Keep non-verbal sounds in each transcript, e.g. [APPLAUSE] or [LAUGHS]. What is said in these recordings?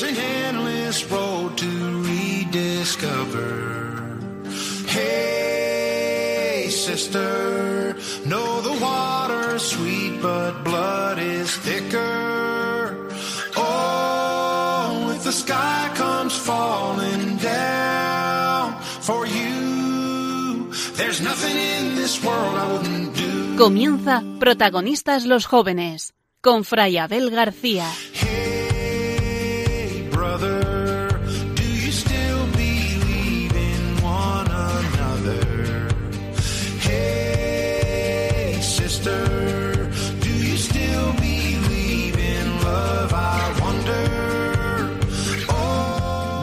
There's an endless road to rediscover. Hey, sister, know the water's sweet, but blood is thicker. Oh, if the sky comes falling down for you, there's nothing in this world I wouldn't do. Comienza Protagonistas los Jóvenes con Fray Abel García. Hey,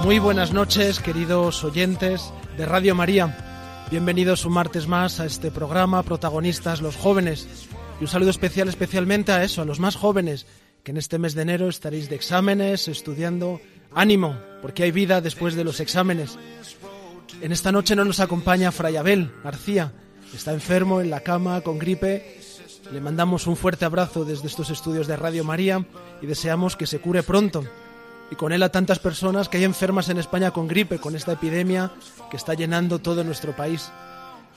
Muy buenas noches, queridos oyentes de Radio María. Bienvenidos un martes más a este programa Protagonistas los Jóvenes. Y un saludo especial especialmente a eso, a los más jóvenes, que en este mes de enero estaréis de exámenes, estudiando. Ánimo, porque hay vida después de los exámenes. En esta noche no nos acompaña Fray Abel García. Está enfermo en la cama con gripe. Le mandamos un fuerte abrazo desde estos estudios de Radio María y deseamos que se cure pronto y con él a tantas personas que hay enfermas en España con gripe, con esta epidemia que está llenando todo nuestro país.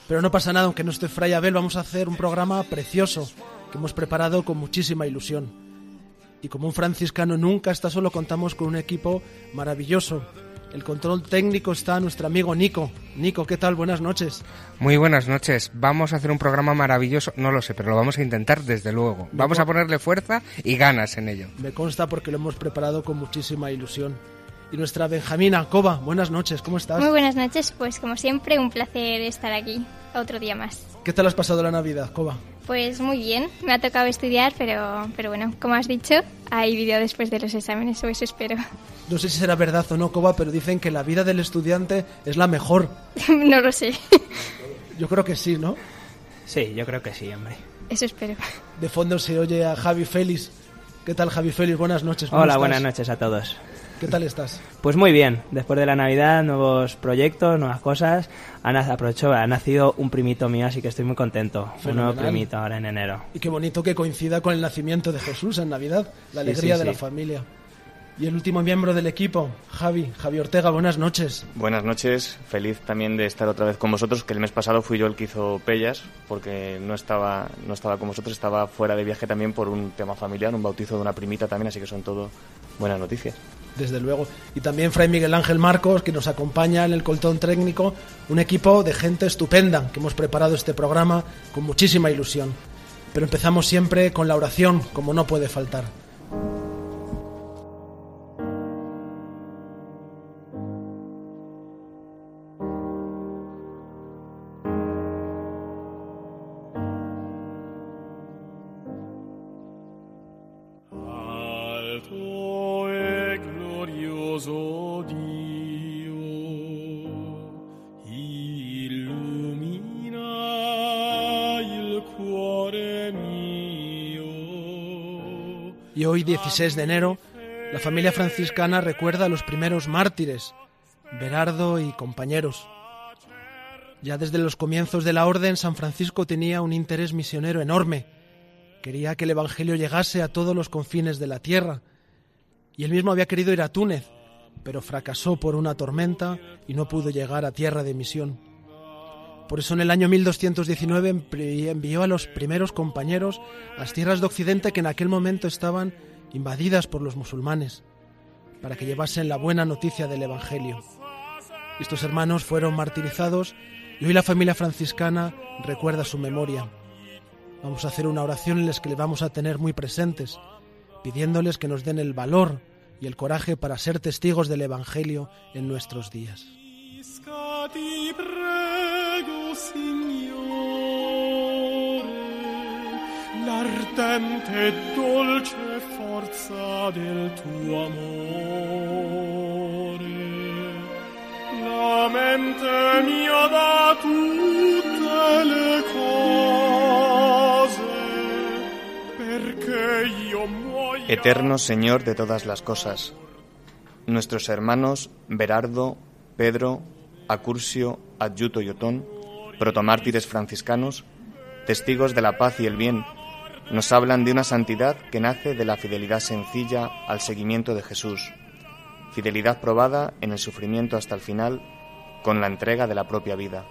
Pero no pasa nada, aunque no esté Fray Abel, vamos a hacer un programa precioso que hemos preparado con muchísima ilusión. Y como un franciscano nunca está solo, contamos con un equipo maravilloso. El control técnico está nuestro amigo Nico. Nico, ¿qué tal? Buenas noches. Muy buenas noches. Vamos a hacer un programa maravilloso, no lo sé, pero lo vamos a intentar desde luego. Vamos a ponerle fuerza y ganas en ello. Me consta porque lo hemos preparado con muchísima ilusión. Y nuestra Benjamina Coba, buenas noches, ¿cómo estás? Muy buenas noches, pues como siempre un placer estar aquí otro día más. ¿Qué tal has pasado la Navidad, Coba? Pues muy bien, me ha tocado estudiar, pero, pero bueno, como has dicho, hay vídeo después de los exámenes, o eso espero. No sé si será verdad o no, Coba, pero dicen que la vida del estudiante es la mejor. [LAUGHS] no lo sé, Yo creo que sí, ¿no? Sí, yo creo que sí, hombre. eso espero. De fondo se oye a Javi Félix. ¿Qué tal, Javi Félix? Buenas noches. ¿cómo Hola, estás? buenas noches a todos. ¿Qué tal estás? Pues muy bien, después de la Navidad, nuevos proyectos, nuevas cosas. Ha, na- aprovecho, ha nacido un primito mío, así que estoy muy contento. Un Fenomenal. nuevo primito ahora en enero. Y qué bonito que coincida con el nacimiento de Jesús en Navidad, la Sí, alegría sí, de la sí. familia. Y el último miembro del equipo, Javi, Javi Ortega, buenas noches. Buenas noches, feliz también de estar otra vez con vosotros, que el mes pasado fui yo el que hizo Pellas, porque no estaba, no estaba con vosotros, estaba fuera de viaje también por un tema familiar, un bautizo de una primita también, así que son todo buenas noticias. Desde luego. Y también Fray Miguel Ángel Marcos, que nos acompaña en el coltón técnico, un equipo de gente estupenda, que hemos preparado este programa con muchísima ilusión. Pero empezamos siempre con la oración, como no puede faltar. Y hoy, 16 de enero, la familia franciscana recuerda a los primeros mártires, Berardo y compañeros. Ya desde los comienzos de la orden, San Francisco tenía un interés misionero enorme. Quería que el Evangelio llegase a todos los confines de la tierra. Y él mismo había querido ir a Túnez, pero fracasó por una tormenta y no pudo llegar a tierra de misión. Por eso en el año 1219 empri- envió a los primeros compañeros a las tierras de Occidente que en aquel momento estaban invadidas por los musulmanes, para que llevasen la buena noticia del Evangelio. Estos hermanos fueron martirizados y hoy la familia franciscana recuerda su memoria. Vamos a hacer una oración en la que les vamos a tener muy presentes, pidiéndoles que nos den el valor y el coraje para ser testigos del Evangelio en nuestros días. L'ardente dolce forza del tuo amore. La mente da tutte le cose. Eterno Señor de todas las cosas, nuestros hermanos Berardo, Pedro, Acurcio, Adjuto y Otón, protomártires franciscanos, testigos de la paz y el bien, nos hablan de una santidad que nace de la fidelidad sencilla al seguimiento de Jesús. fidelidad probada en el sufrimiento hasta el final, con la entrega de la propia vida.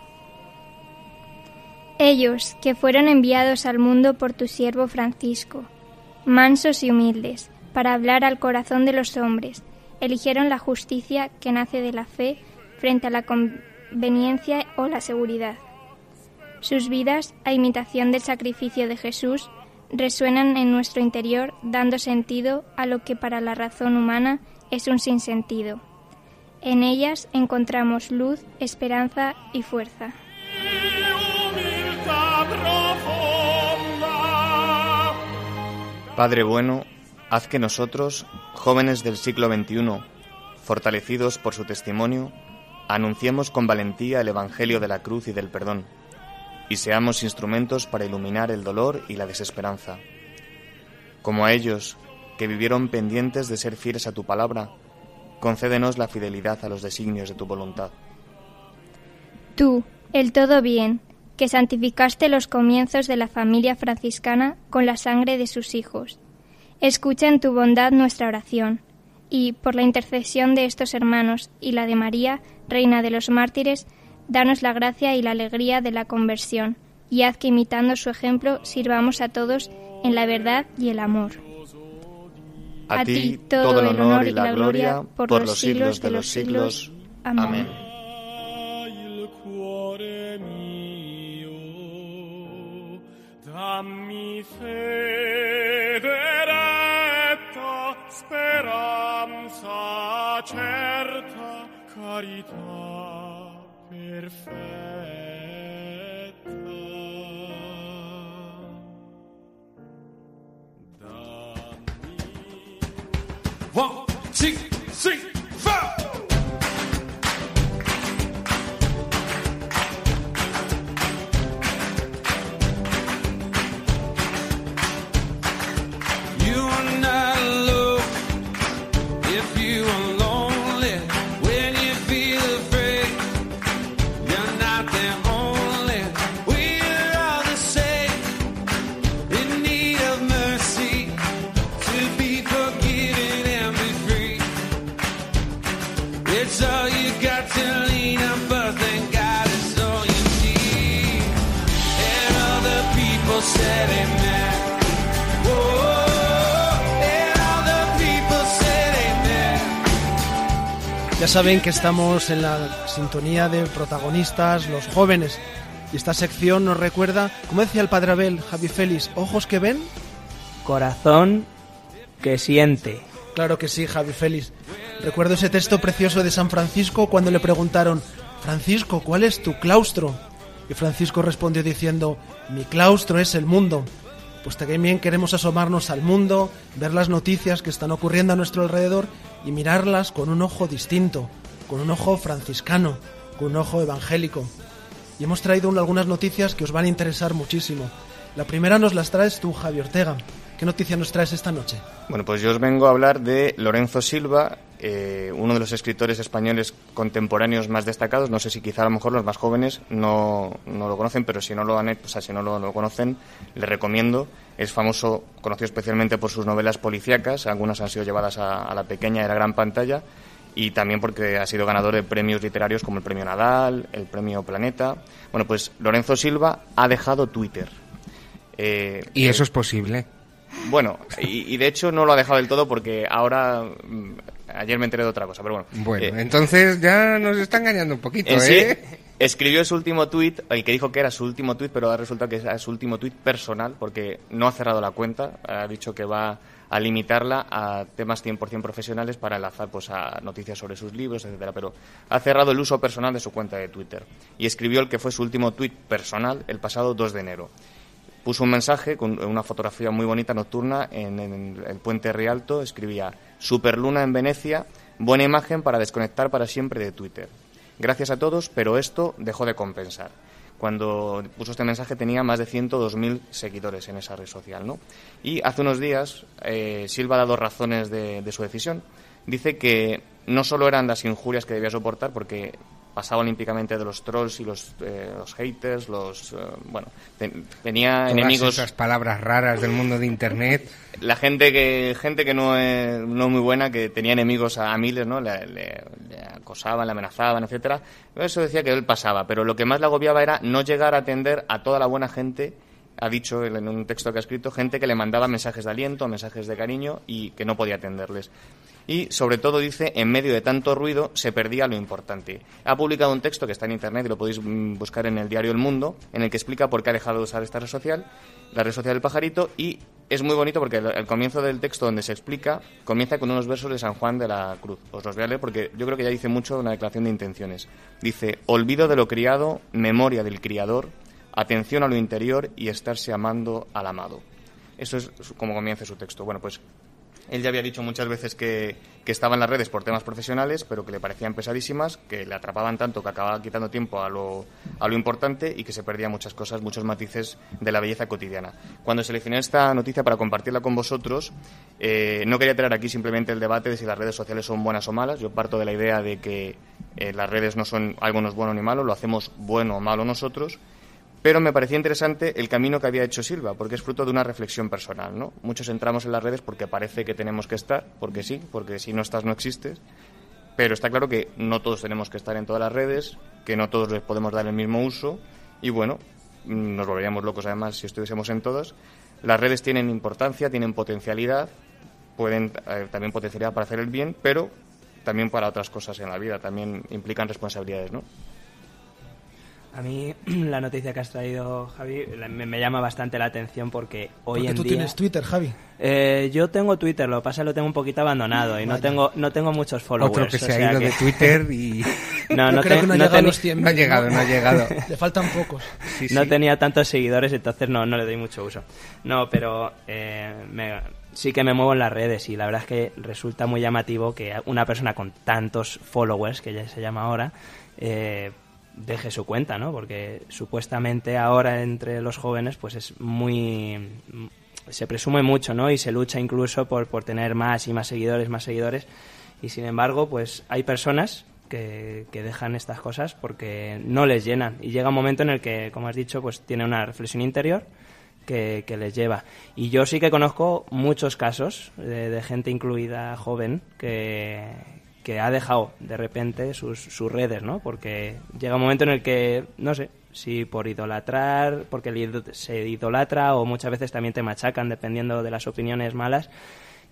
Ellos, que fueron enviados al mundo por tu siervo Francisco, mansos y humildes, para hablar al corazón de los hombres, eligieron la justicia que nace de la fe frente a la conveniencia o la seguridad. Sus vidas, a imitación del sacrificio de Jesús, resuenan en nuestro interior dando sentido a lo que para la razón humana es un sinsentido. En ellas encontramos luz, esperanza y fuerza. Padre bueno, haz que nosotros, jóvenes del siglo XXI, fortalecidos por su testimonio, anunciemos con valentía el Evangelio de la cruz y del perdón, y seamos instrumentos para iluminar el dolor y la desesperanza. Como a ellos, que vivieron pendientes de ser fieles a tu palabra, concédenos la fidelidad a los designios de tu voluntad. Tú, el todo bien, que santificaste los comienzos de la familia franciscana con la sangre de sus hijos. Escucha en tu bondad nuestra oración, y, por la intercesión de estos hermanos y la de María, Reina de los mártires, danos la gracia y la alegría de la conversión, y haz que imitando su ejemplo sirvamos a todos en la verdad y el amor. A, ti todo el honor y la gloria por los siglos de los siglos. Amén. dammi fede retta, speranza certa, carità perfetta. Dammi... One, two, three, saben que estamos en la sintonía de protagonistas, los jóvenes. Y esta sección nos recuerda, como decía el padre Abel, Javi Félix, ojos que ven. Corazón que siente. Claro que sí, Javi Félix. Recuerdo ese texto precioso de San Francisco cuando le preguntaron, Francisco, ¿cuál es tu claustro? Y Francisco respondió diciendo, mi claustro es el mundo. Pues también queremos asomarnos al mundo, ver las noticias que están ocurriendo a nuestro alrededor y mirarlas con un ojo distinto, con un ojo franciscano, con un ojo evangélico. Y hemos traído un- algunas noticias que os van a interesar muchísimo. La primera nos las traes tú, Javi Ortega. ¿Qué noticia nos traes esta noche? Bueno, pues yo os vengo a hablar de Lorenzo Silva, eh, uno de los escritores españoles contemporáneos más destacados. No sé si quizá a lo mejor los más jóvenes no, no lo conocen, pero si no lo han, o sea, si no lo, lo conocen, le recomiendo. Es famoso, conocido especialmente por sus novelas policíacas. Algunas han sido llevadas a, a la pequeña y a la gran pantalla. Y también porque ha sido ganador de premios literarios como el Premio Nadal, el Premio Planeta. Bueno, pues Lorenzo Silva ha dejado Twitter. Eh, Y eso es posible. Bueno, y, y de hecho no lo ha dejado del todo porque ahora. mm, ayer me enteré de otra cosa, pero bueno. Bueno, Eh, entonces ya nos está engañando un poquito, en sí, ¿eh? escribió su último tuit, el que dijo que era su último tuit, pero ha resultado que es su último tuit personal porque no ha cerrado la cuenta. Ha dicho que va a limitarla a temas 100% profesionales para enlazar pues, a noticias sobre sus libros, etcétera. Pero ha cerrado el uso personal de su cuenta de Twitter y escribió el que fue su último tuit personal el pasado 2 de enero puso un mensaje con una fotografía muy bonita nocturna en, el puente Rialto. Escribía: Superluna en Venecia, buena imagen para desconectar para siempre de Twitter. Gracias a todos, pero esto dejó de compensar. Cuando puso este mensaje tenía más de 102.000 seguidores en esa red social. ¿no? Y hace unos días eh, Silva ha dado razones de su decisión. Dice que no solo eran las injurias que debía soportar, porque pasaba olímpicamente de los trolls y los, eh, los haters, los... eh, bueno, te- tenía Todas enemigos... esas palabras raras del mundo de Internet. La gente que gente que no es no muy buena, que tenía enemigos a, a miles, ¿no? Le, le- le acosaban, le amenazaban, etcétera. Eso decía que él pasaba, pero lo que más le agobiaba era no llegar a atender a toda la buena gente. Ha dicho en un texto que ha escrito, gente que le mandaba mensajes de aliento, mensajes de cariño y que no podía atenderles. Y sobre todo dice, en medio de tanto ruido se perdía lo importante. Ha publicado un texto que está en internet y lo podéis mm, buscar en el diario El Mundo, en el que explica por qué ha dejado de usar esta red social, la red social del pajarito, y es muy bonito porque el, comienzo del texto donde se explica comienza con unos versos de San Juan de la Cruz. Os los voy a leer porque yo creo que ya dice mucho una declaración de intenciones. Dice, olvido de lo criado, memoria del criador, atención a lo interior y estarse amando al amado. Eso es como comienza su texto. Bueno, pues él ya había dicho muchas veces que, que estaba en las redes por temas profesionales, pero que le parecían pesadísimas, que le atrapaban tanto que acababa quitando tiempo a lo, a lo importante y que se perdía muchas cosas, muchos matices de la belleza cotidiana. Cuando seleccioné esta noticia para compartirla con vosotros, eh, no quería traer aquí simplemente el debate de si las redes sociales son buenas o malas. Yo parto de la idea de que eh, las redes no son algo no es bueno ni malo, lo hacemos bueno o malo nosotros. Pero me parecía interesante el camino que había hecho Silva, porque es fruto de una reflexión personal, ¿no? Muchos entramos en las redes porque parece que tenemos que estar, porque sí, porque si no estás no existes. Pero está claro que no todos tenemos que estar en todas las redes, que no todos les podemos dar el mismo uso y bueno, nos volveríamos locos además si estuviésemos en todas. Las redes tienen importancia, tienen potencialidad, pueden eh, también potencialidad para hacer el bien, pero también para otras cosas en la vida, también implican responsabilidades, ¿no? A mí [CLEARS THROAT] la noticia que has traído, Javi, me, me llama bastante la atención porque hoy Porque en tú día... tienes Twitter, Javi. Eh, yo tengo Twitter, lo que pasa es que lo tengo un poquito abandonado y no tengo no tengo muchos followers. Otro que o se ha sea ido que- de [LAUGHS] Twitter y [LAUGHS] no, no, creo te- que no ha no llegado a teni- los 100.000. no ha llegado, no ha llegado. [LAUGHS] Le faltan pocos. Sí, no sí. tenía tantos seguidores, entonces no, no le doy mucho uso. No, pero eh, me- sí que me muevo en las redes y la verdad es que resulta muy llamativo que una persona con tantos followers, que ya se llama ahora, eh, deje su cuenta, ¿no? Porque supuestamente ahora entre los jóvenes pues es muy... se presume mucho, ¿no? Y se lucha incluso por, por tener más y más seguidores, más seguidores. Y sin embargo, pues hay personas que, que dejan estas cosas porque no les llenan. Y llega un momento en el que, como has dicho, pues tiene una reflexión interior que, que les lleva. Y yo sí que conozco muchos casos de, de gente incluida joven que, que ha dejado de repente sus, sus redes, ¿no? Porque llega un momento en el que, no sé, si por idolatrar, porque se idolatra o muchas veces también te machacan dependiendo de las opiniones malas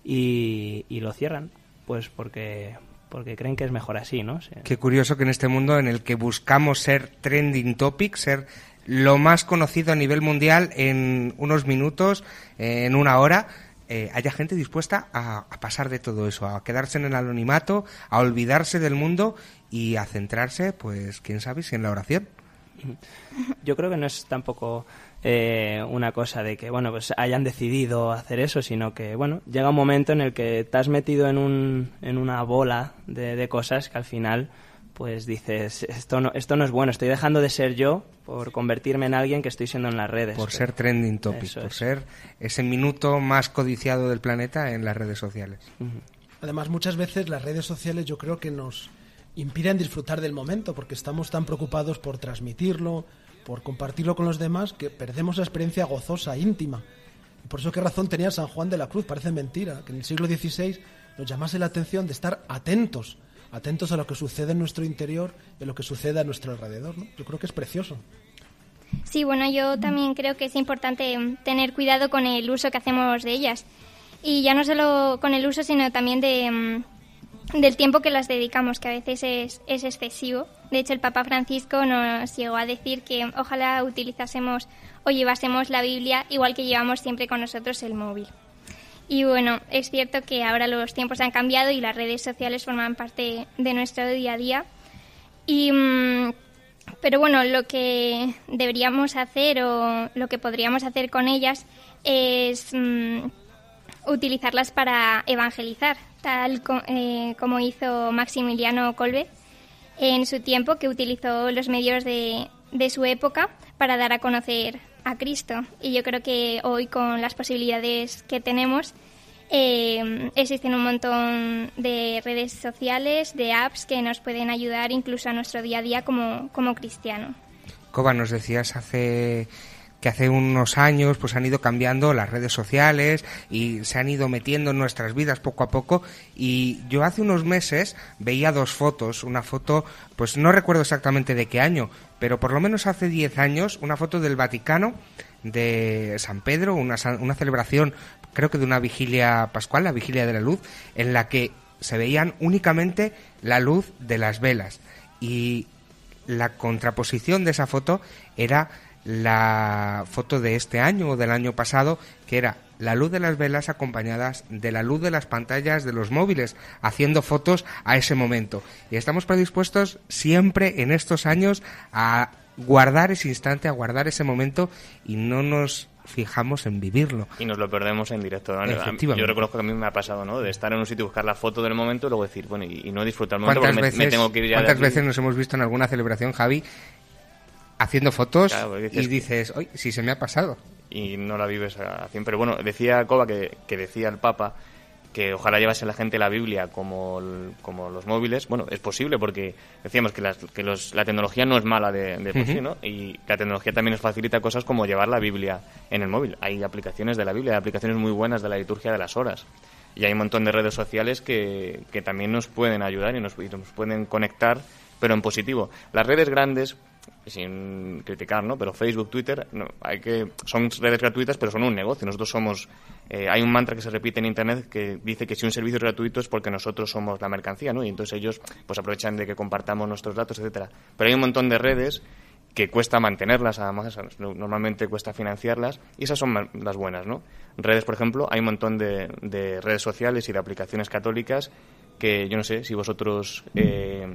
y, y lo cierran, pues porque porque creen que es mejor así, ¿no? Qué curioso que en este mundo en el que buscamos ser trending topic, ser lo más conocido a nivel mundial en unos minutos, en una hora, eh, haya gente dispuesta a, a pasar de todo eso, a quedarse en el anonimato, a olvidarse del mundo y a centrarse, pues, quién sabe, si en la oración. yo creo que no es tampoco eh, una cosa de que bueno pues hayan decidido hacer eso sino que bueno llega un momento en el que te has metido en un en una bola de, de cosas que al final pues dices esto no esto no es bueno estoy dejando de ser yo por convertirme en alguien que estoy siendo en las redes Por ser trending topic, Eso por es. ser ese minuto más codiciado del planeta en las redes sociales. Además, muchas veces las redes sociales yo creo que nos impiden disfrutar del momento porque estamos tan preocupados por transmitirlo, por compartirlo con los demás, que perdemos la experiencia gozosa, íntima. Y por eso qué razón tenía San Juan de la Cruz, parece mentira, que en el siglo XVI nos llamase la atención de estar atentos, atentos a lo que sucede en nuestro interior y a lo que sucede a nuestro alrededor. ¿no? Yo creo que es precioso. Sí, bueno, yo también creo que es importante mm, tener cuidado con el uso que hacemos de ellas. Y ya no solo con el uso, sino también de, mm, del tiempo que las dedicamos, que a veces es, es excesivo. De hecho, el Papa Francisco nos llegó a decir que ojalá utilizásemos o llevásemos la Biblia igual que llevamos siempre con nosotros el móvil. Y bueno, es cierto que ahora los tiempos han cambiado y las redes sociales forman parte de nuestro día a día. Y, mm, pero bueno, lo que deberíamos hacer o lo que podríamos hacer con ellas es mm, utilizarlas para evangelizar, tal eh, como hizo Maximiliano Kolbe en su tiempo, que utilizó los medios de su época para dar a conocer a Cristo. Y yo creo que hoy, con las posibilidades que tenemos, Eh, existen un montón de redes sociales, de apps que nos pueden ayudar incluso a nuestro día a día como, como cristiano. Coba, nos decías hace que hace unos años pues han ido cambiando las redes sociales y se han ido metiendo en nuestras vidas poco a poco. Y yo hace unos meses veía dos fotos, una foto pues no recuerdo exactamente de qué año, pero por lo menos hace 10 años una foto del Vaticano de San Pedro, una, una celebración creo que de una vigilia pascual, la vigilia de la luz, en la que se veían únicamente la luz de las velas. Y la contraposición de esa foto era la foto de este año o del año pasado, que era la luz de las velas acompañadas de la luz de las pantallas de los móviles, haciendo fotos a ese momento. Y estamos predispuestos siempre en estos años a guardar ese instante, a guardar ese momento y no nos fijamos en vivirlo. Y nos lo perdemos en directo. Yo reconozco que a mí me ha pasado, ¿no? De estar en un sitio y buscar la foto del momento y luego decir, bueno, y, y no disfrutar el momento ¿Cuántas porque veces, me, tengo que ir ya cuántas veces nos hemos visto en alguna celebración, Javi, haciendo fotos Claro, dices y dices, oye, si se me ha pasado? y no la vives a 100. Pero bueno, decía Coba que, que decía el Papa que ojalá llevase la gente la Biblia como, el- como los móviles. Bueno, es posible porque decíamos que, las- que los- la tecnología no es mala de, de por sí, ¿no? Y la tecnología también nos facilita cosas como llevar la Biblia en el móvil. Hay aplicaciones de la Biblia, hay aplicaciones muy buenas de la liturgia de las horas. Y hay un montón de redes sociales que, que también nos pueden ayudar y nos, y nos pueden conectar, pero en positivo. Las redes grandes, sin criticar, ¿no? Pero Facebook, Twitter, no, hay que son redes gratuitas, pero son un negocio. Nosotros somos, eh, hay un mantra que se repite en Internet que dice que si un servicio es gratuito es porque nosotros somos la mercancía, ¿no? Y entonces ellos, pues aprovechan de que compartamos nuestros datos, etcétera. Pero hay un montón de redes que cuesta mantenerlas, además no- normalmente cuesta financiarlas, y esas son las buenas, ¿no? Redes, por ejemplo, hay un montón de, de redes sociales y de aplicaciones católicas que yo no sé si vosotros eh,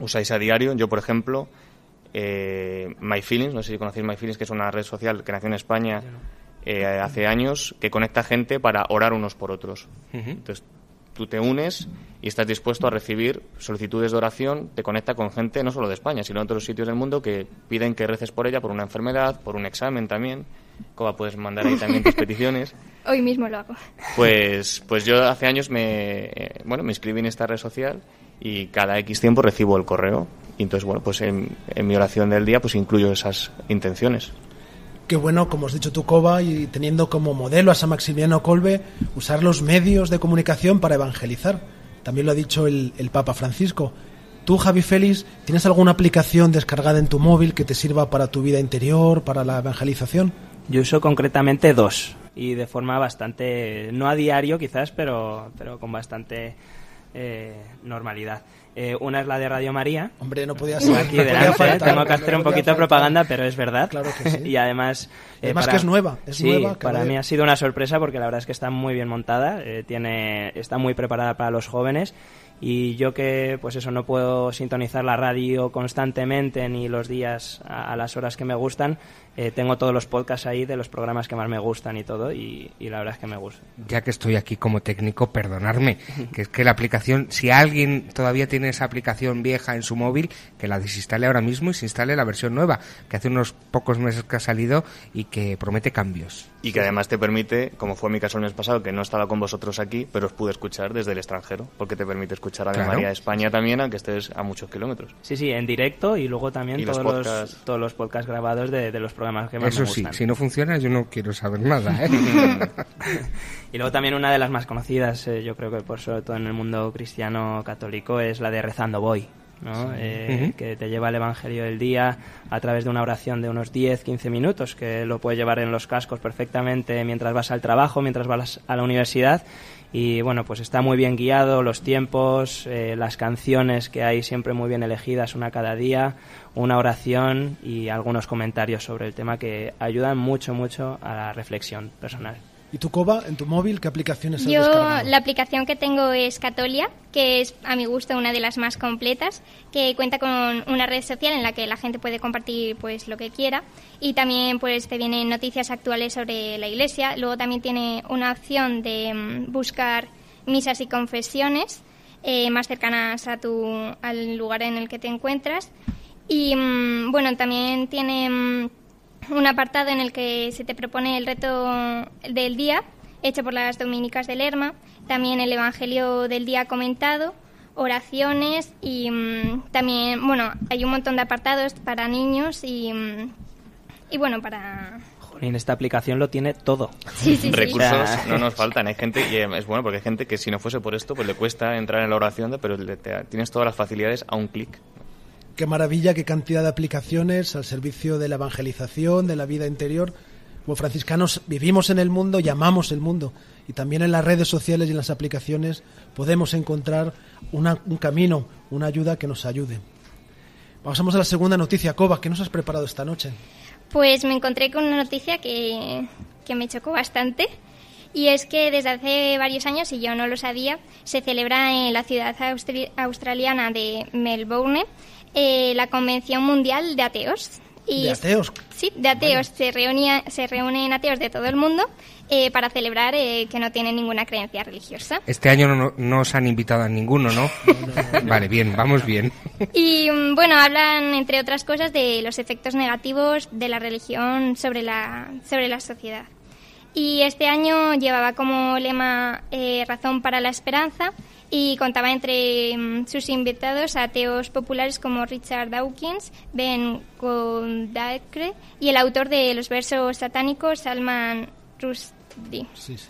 usáis a diario. Yo, por ejemplo, eh, My Feelings, no sé si conocéis My Feelings, que es una red social que nació en España eh, hace años, que conecta gente para orar unos por otros. Entonces, tú te unes y estás dispuesto a recibir solicitudes de oración, te conecta con gente no solo de España, sino de otros sitios del mundo que piden que reces por ella, por una enfermedad, por un examen también. Coba, puedes mandar ahí también tus [LAUGHS] peticiones. Hoy mismo lo hago. Pues, pues yo hace años me, bueno, me inscribí en esta red social y cada X tiempo recibo el correo. Y entonces, bueno, pues en, en mi oración del día pues incluyo esas intenciones. Qué bueno, como has dicho tú, Coba, y teniendo como modelo a San Maximiliano Colbe, usar los medios de comunicación para evangelizar. También lo ha dicho el, el Papa Francisco. Tú, Javi Félix, ¿tienes alguna aplicación descargada en tu móvil que te sirva para tu vida interior, para la evangelización? Yo uso concretamente dos y de forma bastante, no a diario quizás, pero, pero con bastante eh, normalidad. Eh, una es la de Radio María. Hombre, no podía ser. Aquí [LAUGHS] no podía delante, ¿eh? faltar, tengo que no hacer un podía poquito de propaganda, pero es verdad. Claro que sí. [LAUGHS] y además... eh, Además que es nueva, es sí, nueva, para mí ha sido una sorpresa porque la verdad es que está muy bien montada, eh, tiene, está muy preparada para los jóvenes y yo que pues eso no puedo sintonizar la radio constantemente ni los días a, a las horas que me gustan eh, tengo todos los podcasts ahí de los programas que más me gustan y todo y, y la verdad es que me gusta ya que estoy aquí como técnico, perdonarme, [LAUGHS] que es que la aplicación, si alguien todavía tiene esa aplicación vieja en su móvil, que la desinstale ahora mismo y se instale la versión nueva, que hace unos pocos meses que ha salido y que promete cambios. Y que además te permite, como fue mi caso el mes pasado, que no estaba con vosotros aquí, pero os pude escuchar desde el extranjero, porque te permite escuchar a Claro. María de España también, aunque estés a muchos kilómetros. sí sí en directo y luego también Y todos los, podcasts. todos los podcasts grabados de, de los programas que más Eso me sí, si no funciona yo no quiero saber nada. ¿eh? [LAUGHS] [LAUGHS] Y luego también una de las más conocidas, eh, yo creo que por sobre todo en el mundo cristiano católico, es la de Rezando Voy, ¿no? Eh, que te lleva el Evangelio del día a través de una oración de unos 10-15 minutos, que lo puedes llevar en los cascos perfectamente mientras vas al trabajo, mientras vas a la universidad. Y bueno, pues está muy bien guiado, los tiempos, eh, las canciones que hay siempre muy bien elegidas, una cada día, una oración y algunos comentarios sobre el tema que ayudan mucho, mucho a la reflexión personal. ¿Y tú, Coba, en tu móvil, qué aplicaciones has Yo descargado? la aplicación que tengo es Catolia, que es a mi gusto una de las más completas, que cuenta con una red social en la que la gente puede compartir pues lo que quiera y también pues te vienen noticias actuales sobre la iglesia. Luego también tiene una opción de mm, buscar misas y confesiones eh, más cercanas a tu al lugar en el que te encuentras y mm, bueno también tiene mm, un apartado en el que se te propone el reto del día hecho por las dominicas de Lerma, también el Evangelio del día comentado, oraciones y mm, también, bueno, hay un montón de apartados para niños y, mm, y bueno, para... En esta aplicación lo tiene todo. [LAUGHS] Sí, sí, sí. Recursos no nos [LAUGHS] faltan. Hay gente, y es bueno porque hay gente que si no fuese por esto, pues le cuesta entrar en la oración, pero le- te- tienes todas las facilidades a un clic. Qué maravilla, qué cantidad de aplicaciones al servicio de la evangelización, de la vida interior. Como franciscanos vivimos en el mundo y amamos el mundo. Y también en las redes sociales y en las aplicaciones podemos encontrar un camino, una ayuda que nos ayude. Pasamos a la segunda noticia. Coba, ¿qué nos has preparado esta noche? Pues me encontré con una noticia que, que me chocó bastante. Y es que desde hace varios años, y yo no lo sabía, se celebra en la ciudad australiana de Melbourne eh, la Convención Mundial de Ateos. Y De ateos. Sí, de ateos. Se, reunía, se reúnen ateos de todo el mundo eh, para celebrar eh, que no tienen ninguna creencia religiosa. Este año no, no, os han invitado a ninguno, ¿no? Vale, bien, vamos bien. Y mm, bueno, hablan, entre otras cosas, de los efectos negativos de la religión sobre la, sobre la sociedad. Y este año llevaba como lema eh, Razón para la Esperanza y contaba entre mm, sus invitados a ateos populares como Richard Dawkins, Ben Gondakre y el autor de los versos satánicos, Salman Rushdie. Sí, sí.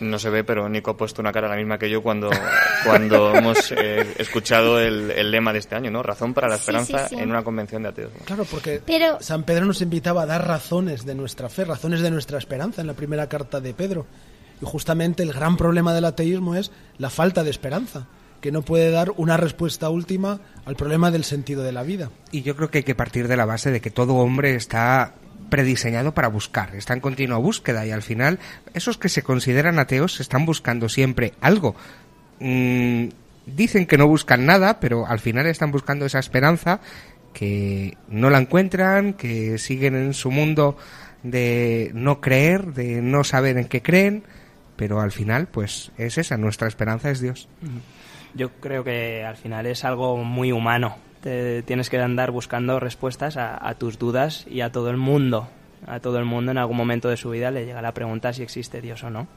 No se ve, pero Nico ha puesto una cara la misma que yo cuando, [LAUGHS] cuando hemos eh, escuchado el, el lema de este año, ¿no? Razón para la Sí, esperanza sí, sí. en una convención de ateos. Claro, porque Pero- San Pedro nos invitaba a dar razones de nuestra fe, razones de nuestra esperanza en la primera carta de Pedro. Y justamente el gran problema del ateísmo es la falta de esperanza, que no puede dar una respuesta última al problema del sentido de la vida. Y yo creo que hay que partir de la base de que todo hombre está prediseñado para buscar, está en continua búsqueda y al final esos que se consideran ateos están buscando siempre algo. Mm, dicen que no buscan nada, pero al final están buscando esa esperanza que no la encuentran, que siguen en su mundo de no creer, de no saber en qué creen, pero al final pues es esa, nuestra esperanza es Dios. Yo creo que al final es algo muy humano. Te tienes que andar buscando respuestas a, a tus dudas y a todo el mundo. A todo el mundo en algún momento de su vida le llega la pregunta si existe Dios o no.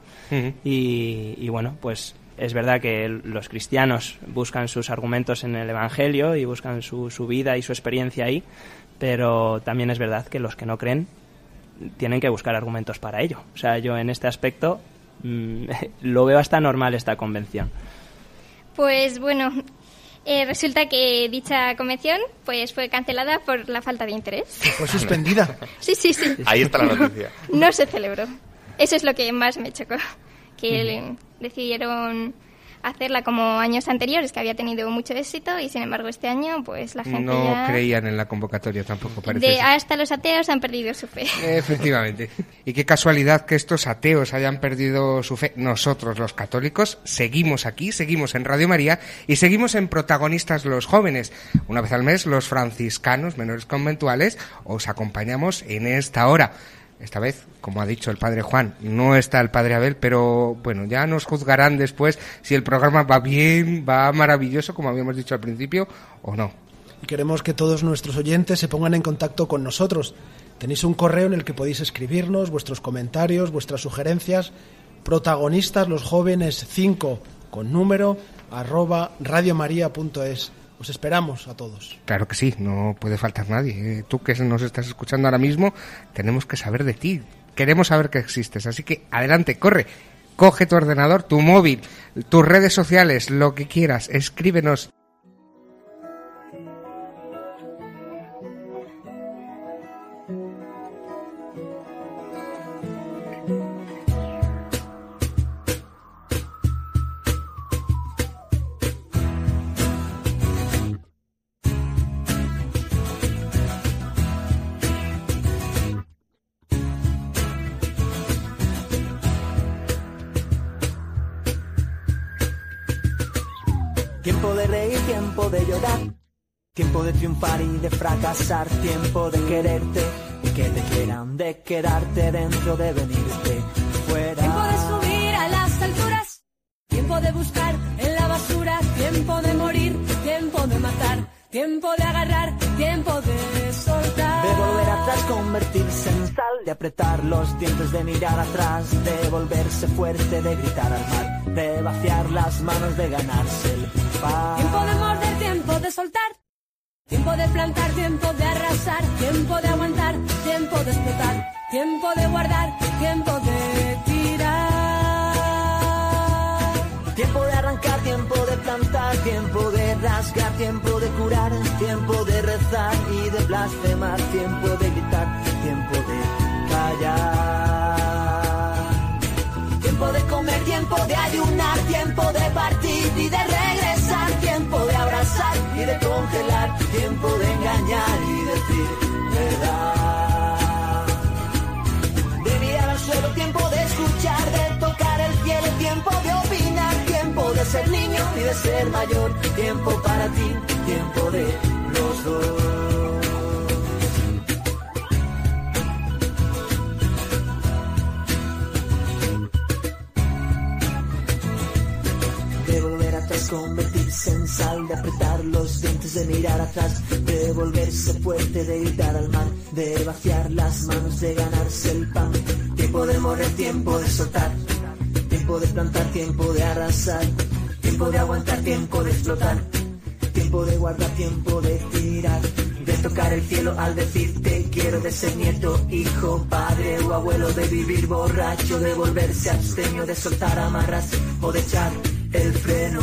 Y, y bueno, pues es verdad que los cristianos buscan sus argumentos en el Evangelio y buscan su, su vida y su experiencia ahí, pero también es verdad que los que no creen tienen que buscar argumentos para ello. O sea, yo en este aspecto mm, [LAUGHS] lo veo hasta normal esta convención. Pues bueno, eh, resulta que dicha convención pues fue cancelada por la falta de interés. [LAUGHS] Fue suspendida. [LAUGHS] Sí, sí, sí. Ahí está la noticia. No se celebró. Eso es lo que más me chocó. Que decidieron hacerla como años anteriores, que había tenido mucho éxito, y sin embargo este año pues la gente No ya... creían en la convocatoria tampoco, parece. de, hasta los ateos han perdido su fe. Efectivamente. Y qué casualidad que estos ateos hayan perdido su fe. Nosotros, los católicos, seguimos aquí, seguimos en Radio María y seguimos en protagonistas los jóvenes. Una vez al mes, los franciscanos menores conventuales os acompañamos en esta hora. Esta vez, como ha dicho el padre Juan, no está el padre Abel, pero bueno, ya nos juzgarán después si el programa va bien, va maravilloso, como habíamos dicho al principio, o no. Y queremos que todos nuestros oyentes se pongan en contacto con nosotros. Tenéis un correo en el que podéis escribirnos vuestros comentarios, vuestras sugerencias. Protagonistas los jóvenes 5 con número arroba radiomaria.es. Os esperamos a todos. Claro que sí, no puede faltar nadie. Eh, Tú que nos estás escuchando ahora mismo, tenemos que saber de ti. Queremos saber que existes. Así que adelante, corre. Coge tu ordenador, tu móvil, tus redes sociales, lo que quieras. Escríbenos. Tiempo de reír, tiempo de llorar. Tiempo de triunfar y de fracasar. Tiempo de quererte y que te quieran. De quedarte dentro, de venirte fuera. Tiempo de subir a las alturas, tiempo de buscar en la basura, tiempo de morir, tiempo de matar, tiempo de agarrar, tiempo de soltar. De convertirse en sal, de apretar los dientes, de mirar atrás, de volverse fuerte, de gritar al mar, de vaciar las manos, de ganarse el pan. Tiempo de morder, tiempo de soltar. Tiempo de plantar, tiempo de arrasar. Tiempo de aguantar, tiempo de explotar. Tiempo de guardar, tiempo de tirar. Tiempo de arrancar, tiempo de plantar, tiempo de rasgar, tiempo de curar, tiempo de rezar y de blasfemar, tiempo de gritar, tiempo de callar. Tiempo de comer, tiempo de ayunar, tiempo de partir y de regresar, tiempo de abrazar y de congelar, tiempo de engañar y decir verdad. Ser niño y de ser mayor, tiempo para ti, tiempo de los dos. De volver atrás, convertirse en sal, de apretar los dientes, de mirar atrás, de volverse fuerte, de gritar al mar, de vaciar las manos, de ganarse el pan. Tiempo de morir, tiempo de soltar, tiempo de plantar, tiempo de arrasar, tiempo de aguantar, tiempo de explotar, tiempo de guardar, tiempo de tirar, de tocar el cielo al decirte quiero, de ser nieto, hijo, padre o abuelo, de vivir borracho, de volverse abstemio, de soltar amarras o de echar el freno.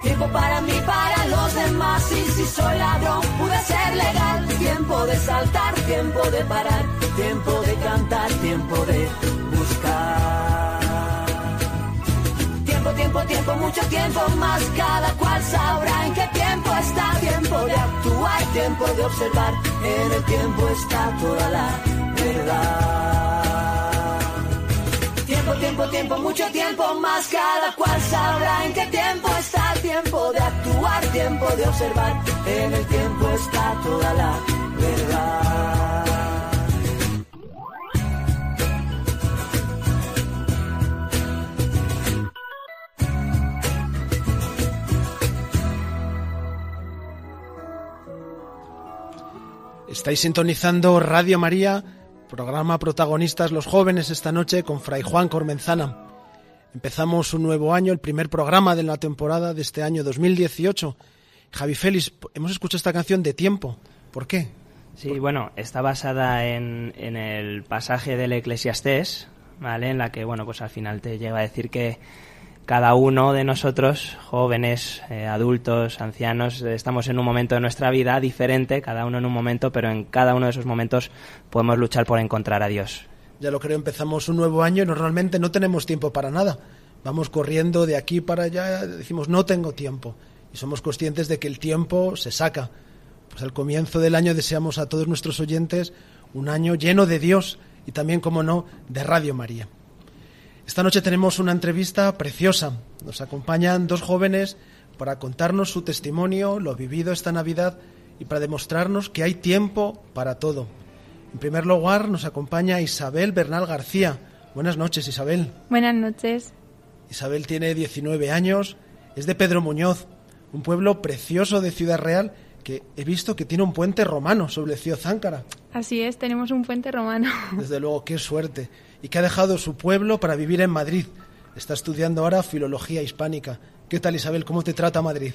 Tiempo para mí, para los demás. Y si soy ladrón, pude ser legal. Tiempo de saltar, tiempo de parar, tiempo de cantar, tiempo de Tiempo, tiempo, mucho tiempo más. Cada cual sabrá en qué tiempo está. Tiempo de actuar, tiempo de observar, en el tiempo está toda la verdad. Tiempo, tiempo, tiempo, mucho tiempo más. Cada cual sabrá en qué tiempo está. Tiempo de actuar, tiempo de observar, en el tiempo está toda la verdad. Estáis sintonizando Radio María, programa protagonistas los jóvenes esta noche con Fray Juan Cormenzana. Empezamos un nuevo año, el primer programa de la temporada de este año 2018. Javi Félix, hemos escuchado esta canción de tiempo. ¿Por qué? Sí, bueno, está basada en, en el pasaje del Eclesiastés, ¿vale? En la que, bueno, pues al final te llega a decir que cada uno de nosotros, jóvenes, eh, adultos, ancianos, estamos en un momento de nuestra vida diferente, cada uno en un momento, pero en cada uno de esos momentos podemos luchar por encontrar a Dios. Ya lo creo, empezamos un nuevo año y normalmente no tenemos tiempo para nada. Vamos corriendo de aquí para allá, decimos no tengo tiempo. Y somos conscientes de que el tiempo se saca. Pues al comienzo del año deseamos a todos nuestros oyentes un año lleno de Dios y también, como no, de Radio María. Esta noche tenemos una entrevista preciosa. Nos acompañan dos jóvenes para contarnos su testimonio, lo vivido esta Navidad y para demostrarnos que hay tiempo para todo. En primer lugar, nos acompaña Isabel Bernal García. Buenas noches, Isabel. Buenas noches. Isabel tiene 19 años, es de Pedro Muñoz, un pueblo precioso de Ciudad Real que he visto que tiene un puente romano sobre el Cío Záncara. Así es, tenemos un puente romano. Desde luego, qué suerte. Y que ha dejado su pueblo para vivir en Madrid. Está estudiando ahora filología hispánica. ¿Qué tal, Isabel? ¿Cómo te trata Madrid?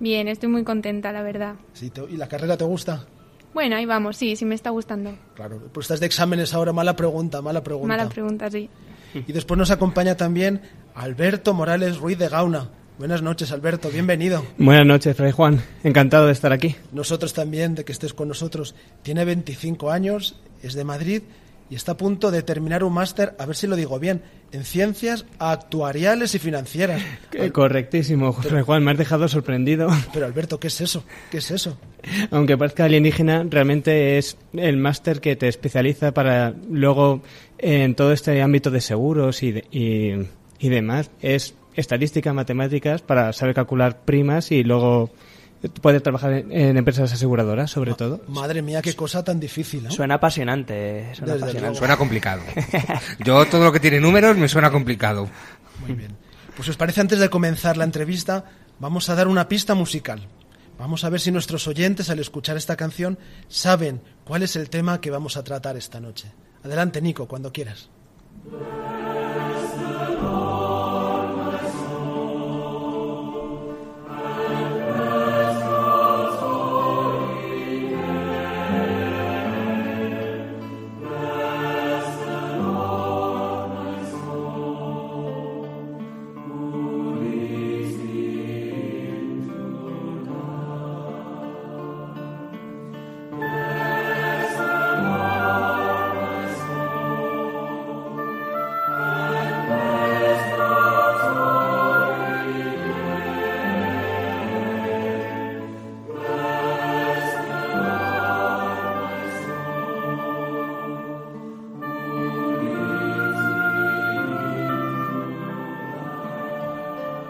Bien, estoy muy contenta, la verdad. Sí, te- ¿Y la carrera te gusta? Bueno, ahí vamos, sí, sí me está gustando. Claro, pues estás de exámenes ahora. Mala pregunta, mala pregunta. Mala pregunta, sí. Y después nos acompaña también Alberto Morales Ruiz de Gauna. Buenas noches, Alberto. Bienvenido. Buenas noches, Fray Juan. Encantado de estar aquí. Nosotros también, de que estés con nosotros. Tiene 25 años, es de Madrid y está a punto de terminar un máster, a ver si lo digo bien, en ciencias actuariales y financieras. [LAUGHS] Correctísimo, Juan. Me has dejado sorprendido. [LAUGHS] Pero Alberto, ¿qué es eso? ¿Qué es eso? Aunque parezca alienígena, realmente es el máster que te especializa para luego en todo este ámbito de seguros y, de- y, y demás. Es estadística, matemáticas para saber calcular primas y luego poder trabajar en, en empresas aseguradoras, sobre todo. Madre mía, qué cosa tan difícil, ¿no? Suena apasionante, suena Desde apasionante. Suena complicado. [LAUGHS] Yo todo lo que tiene números me suena complicado. Muy bien. Pues os parece, antes de comenzar la entrevista, vamos a dar una pista musical. Vamos a ver si nuestros oyentes al escuchar esta canción saben cuál es el tema que vamos a tratar esta noche. Adelante, Nico, cuando quieras.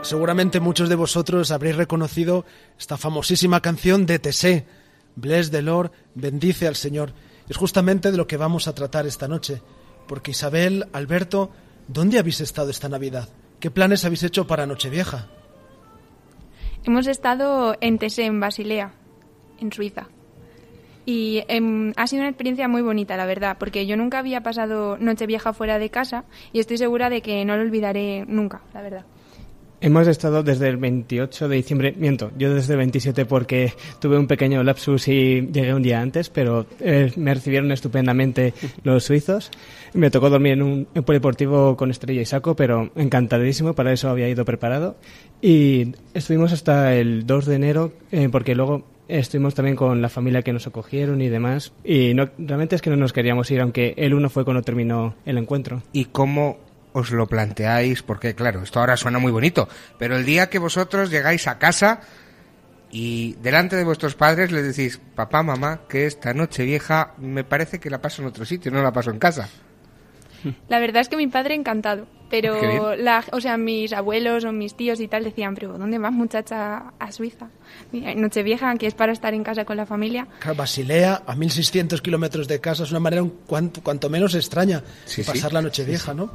Seguramente muchos de vosotros habréis reconocido esta famosísima canción de Tessé, Bless the Lord, bendice al Señor. Es justamente de lo que vamos a tratar esta noche. Porque Isabel, Alberto, ¿dónde habéis estado esta Navidad? ¿Qué planes habéis hecho para Nochevieja? Hemos estado en Tese, en Basilea, en Suiza. Y em, ha sido una experiencia muy bonita, la verdad, porque yo nunca había pasado Nochevieja fuera de casa y estoy segura de que no lo olvidaré nunca, la verdad. Hemos estado desde el 28 de diciembre, miento, yo desde el 27 porque tuve un pequeño lapsus y llegué un día antes, pero eh, me recibieron estupendamente [LAUGHS] los suizos. Me tocó dormir en un, en polideportivo con estrella y saco, pero encantadísimo, para eso había ido preparado. Y estuvimos hasta el 2 de enero, eh, porque luego estuvimos también con la familia que nos acogieron y demás. Y no, realmente es que no nos queríamos ir, aunque el 1 fue cuando terminó el encuentro. ¿Y cómo os lo planteáis? Porque claro, esto ahora suena muy bonito, pero el día que vosotros llegáis a casa y delante de vuestros padres les decís, papá, mamá, que esta noche vieja me parece que la paso en otro sitio, no la paso en casa. La verdad es que mi padre encantado, pero la, o sea, mis abuelos o mis tíos y tal decían, pero ¿dónde vas muchacha a Suiza? Nochevieja, que es para estar en casa con la familia. Claro, Basilea, a 1600 kilómetros de casa, es una manera un cuanto, cuanto menos extraña Sí, de sí. pasar la noche vieja, ¿no?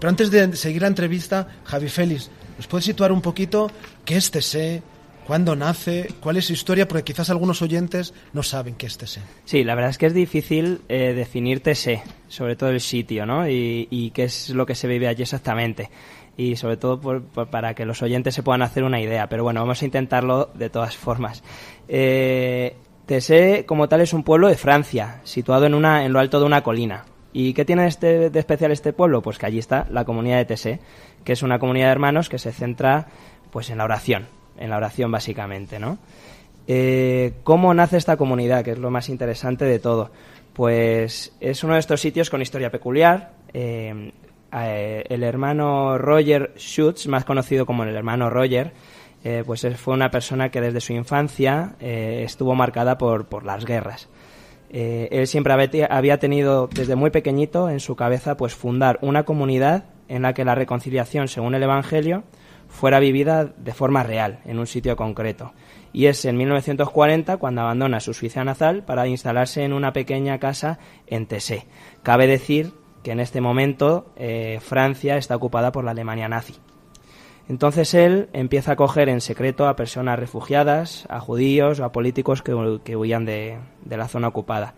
Pero antes de seguir la entrevista, Javi Félix, ¿nos puedes situar un poquito qué es Tessé, cuándo nace, cuál es su historia? Porque quizás algunos oyentes no saben qué es Tessé. Sí, la verdad es que es difícil eh, definir Tessé, sobre todo el sitio, ¿no? Y, qué es lo que se vive allí exactamente. Y sobre todo por- para que los oyentes se puedan hacer una idea. Pero bueno, vamos a intentarlo de todas formas. Eh, Tessé, como tal, es un pueblo de Francia, situado en, una, en lo alto de una colina. ¿Y qué tiene este- de especial este pueblo? Pues que allí está la comunidad de Tessé, que es una comunidad de hermanos que se centra pues en la oración, en la oración básicamente, ¿no? Eh, ¿Cómo nace esta comunidad? Que es lo más interesante de todo. Pues es uno de estos sitios con historia peculiar. Eh, eh, el hermano Roger Schutz, más conocido como el hermano Roger, pues fue una persona que desde su infancia estuvo marcada por las guerras. Eh, él siempre había te- había tenido desde muy pequeñito en su cabeza pues fundar una comunidad en la que la reconciliación según el Evangelio fuera vivida de forma real en un sitio concreto. Y es en 1940 cuando abandona su Suiza natal para instalarse en una pequeña casa en Tessé. Cabe decir que en este momento eh, Francia está ocupada por la Alemania nazi. Entonces él empieza a coger en secreto a personas refugiadas, a judíos a políticos que, huían de, la zona ocupada.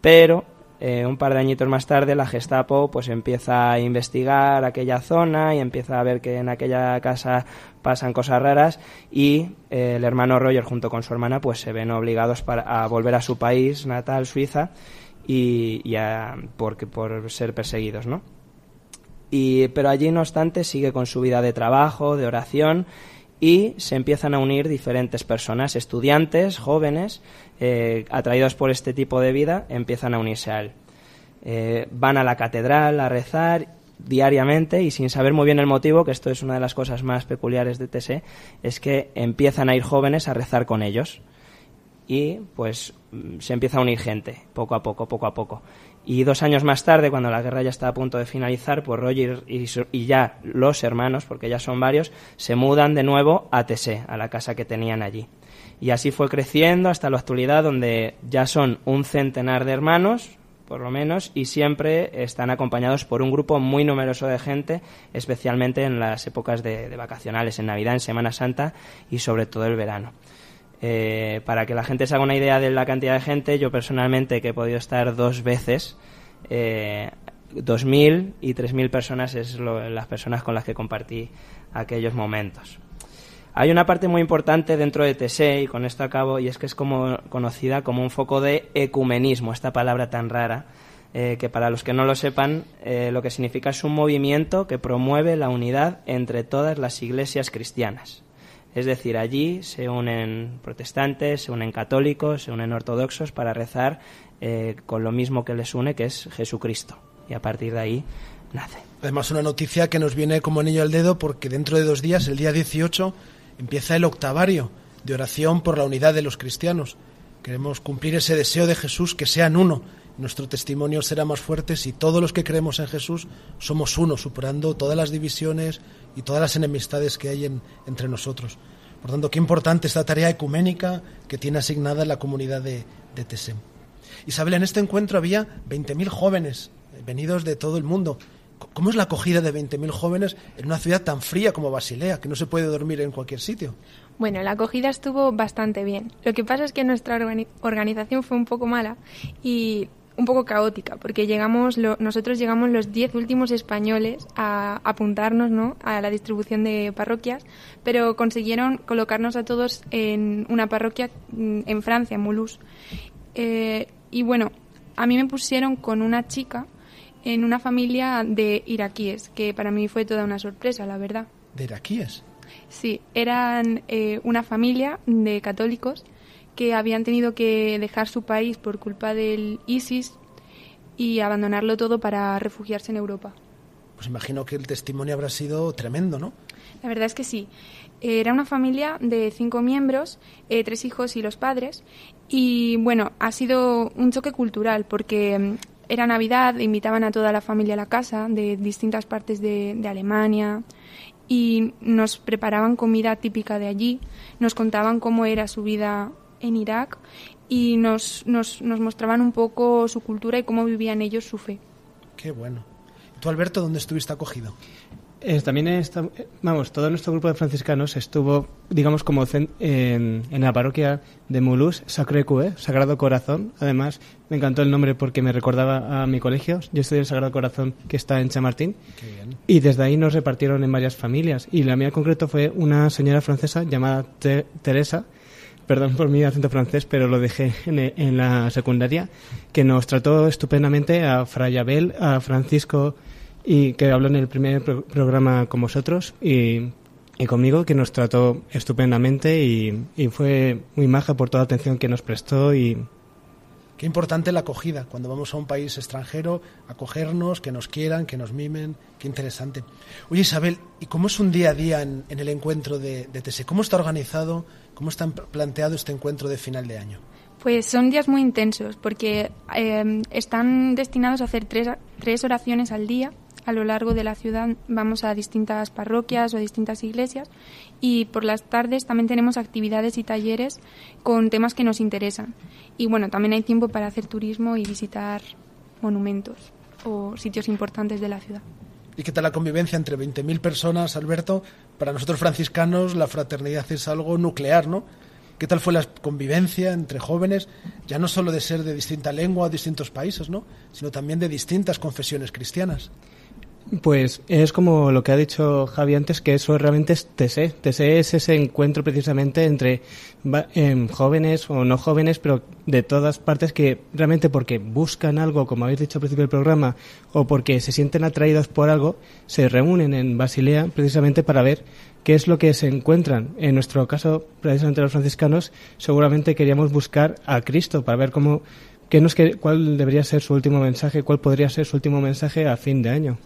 Pero eh, un par de añitos más tarde la Gestapo pues empieza a investigar aquella zona y empieza a ver que en aquella casa pasan cosas raras y eh, el hermano Roger junto con su hermana pues se ven obligados para, a volver a su país natal, Suiza, y, a- porque, por ser perseguidos, ¿no? Y, pero allí, no obstante, sigue con su vida de trabajo, de oración, y se empiezan a unir diferentes personas, estudiantes, jóvenes, eh, atraídos por este tipo de vida, empiezan a unirse a él. Eh, van a la catedral a rezar diariamente y sin saber muy bien el motivo, que esto es una de las cosas más peculiares de TSE, es que empiezan a ir jóvenes a rezar con ellos y pues mm, se empieza a unir gente, poco a poco, poco a poco. Y dos años más tarde, cuando la guerra ya está a punto de finalizar, pues Roger y, ya los hermanos, porque ya son varios, se mudan de nuevo a Tessé, a la casa que tenían allí. Y así fue creciendo hasta la actualidad, donde ya son un centenar de hermanos, por lo menos, y siempre están acompañados por un grupo muy numeroso de gente, especialmente en las épocas de, de vacacionales, en Navidad, en Semana Santa y sobre todo el verano. Eh, para que la gente se haga una idea de la cantidad de gente, yo personalmente que he podido estar dos veces, eh, 2.000 y 3.000 personas es lo- las personas con las que compartí aquellos momentos. Hay una parte muy importante dentro de TSE, y con esto acabo, y es que es como conocida como un foco de ecumenismo, esta palabra tan rara, eh, que para los que no lo sepan, eh, lo que significa es un movimiento que promueve la unidad entre todas las iglesias cristianas. Es decir, allí se unen protestantes, se unen católicos, se unen ortodoxos para rezar eh, con lo mismo que les une, que es Jesucristo. Y a partir de ahí nace. Además, una noticia que nos viene como anillo al dedo porque dentro de dos días, el día 18, empieza el octavario de oración por la unidad de los cristianos. Queremos cumplir ese deseo de Jesús que sean uno. Nuestro testimonio será más fuerte si todos los que creemos en Jesús somos uno, superando todas las divisiones y todas las enemistades que hay en- entre nosotros. Por tanto, qué importante esta tarea ecuménica que tiene asignada la comunidad de, de Tesem. Isabel, en este encuentro había 20.000 jóvenes venidos de todo el mundo. ¿Cómo es la acogida de 20.000 jóvenes en una ciudad tan fría como Basilea, que no se puede dormir en cualquier sitio? Bueno, la acogida estuvo bastante bien. Lo que pasa es que nuestra organi- organización fue un poco mala y un poco caótica, porque llegamos lo- nosotros llegamos los 10 últimos españoles a apuntarnos ¿no? a la distribución de parroquias, pero consiguieron colocarnos a todos en una parroquia mm, en Francia, en Mulhouse. Eh, y bueno, a mí me pusieron con una chica en una familia de iraquíes, que para mí fue toda una sorpresa, la verdad. De iraquíes. Sí, eran eh, una familia de católicos que habían tenido que dejar su país por culpa del ISIS y abandonarlo todo para refugiarse en Europa. Pues imagino que el testimonio habrá sido tremendo, ¿no? La verdad es que sí. Era una familia de cinco miembros, eh, tres hijos y los padres. Y bueno, ha sido un choque cultural porque mm, era Navidad, invitaban a toda la familia a la casa de distintas partes de, de Alemania y nos preparaban comida típica de allí, nos contaban cómo era su vida en Irak y nos, nos, nos mostraban un poco su cultura y cómo vivían ellos su fe. Qué bueno. ¿Tú, Alberto, dónde estuviste acogido? Eh, también esta- eh, vamos, todo nuestro grupo de franciscanos estuvo, digamos, como en, en la parroquia de Mulhouse, Sacré Cœur, Sagrado Corazón. Además, me encantó el nombre porque me recordaba a mi colegio. Yo estudié en el Sagrado Corazón que está en Chamartín. Qué bien. Y desde ahí nos repartieron en varias familias. Y la mía en concreto fue una señora francesa llamada Te- Teresa, perdón por mi acento francés, pero lo dejé en, e- en la secundaria, que nos trató estupendamente a Fray Abel, a Francisco, y que habló en el primer pro- programa con vosotros, y, y conmigo, que nos trató estupendamente y, y fue muy maja por toda la atención que nos prestó y, Qué importante la acogida cuando vamos a un país extranjero, acogernos, que nos quieran, que nos mimen. Qué interesante. Oye, Isabel, ¿y cómo es un día a día en, en el encuentro de, de TSE? ¿Cómo está organizado? ¿Cómo está planteado este encuentro de final de año? Pues son días muy intensos porque eh, están destinados a hacer tres, tres oraciones al día. A lo largo de la ciudad vamos a distintas parroquias o distintas iglesias y por las tardes también tenemos actividades y talleres con temas que nos interesan. Y bueno, también hay tiempo para hacer turismo y visitar monumentos o sitios importantes de la ciudad. ¿Y qué tal la convivencia entre 20.000 personas, Alberto? Para nosotros franciscanos la fraternidad es algo nuclear, ¿no? ¿Qué tal fue la convivencia entre jóvenes, ya no solo de ser de distinta lengua o distintos países, ¿no? sino también de distintas confesiones cristianas? Pues es como lo que ha dicho Javi antes, que eso realmente es TSE. TSE es ese encuentro precisamente entre em, jóvenes o no jóvenes, pero de todas partes que realmente porque buscan algo, como habéis dicho al principio del programa, o porque se sienten atraídos por algo, se reúnen en Basilea precisamente para ver qué es lo que se encuentran. En nuestro caso, precisamente los franciscanos, seguramente queríamos buscar a Cristo para ver cómo, qué nos, cuál debería ser su último mensaje, cuál podría ser su último mensaje a fin de año.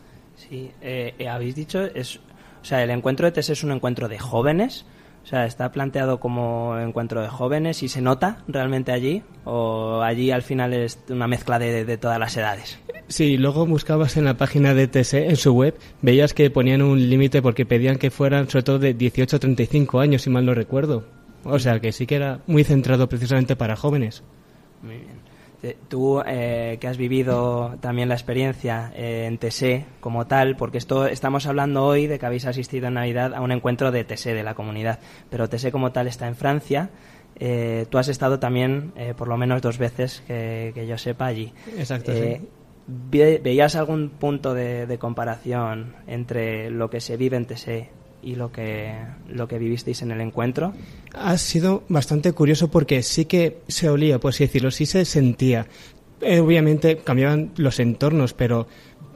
Sí, eh, eh, habéis dicho, es, o sea, el encuentro de TES es un encuentro de jóvenes, o sea, está planteado como encuentro de jóvenes y se nota realmente allí, o allí al final es una mezcla de, de todas las edades. Sí, luego buscabas en la página de TSE, en su web, veías que ponían un límite porque pedían que fueran sobre todo de 18 a 35 años, si mal no recuerdo. O sea, que sí que era muy centrado precisamente para jóvenes. Muy bien. Eh, Tú eh, que has vivido también la experiencia eh, en TSE como tal, porque esto estamos hablando hoy de que habéis asistido en Navidad a un encuentro de TSE de la comunidad, pero TSE como tal está en Francia eh, tú has estado también por lo menos dos veces que, que yo sepa allí. Exacto, sí. ve- ¿Veías algún punto de, de comparación entre lo que se vive en TSE y lo que, lo que vivisteis en el encuentro? Ha sido bastante curioso porque sí que se olía, por así decirlo, sí se sentía. Eh, obviamente cambiaban los entornos, pero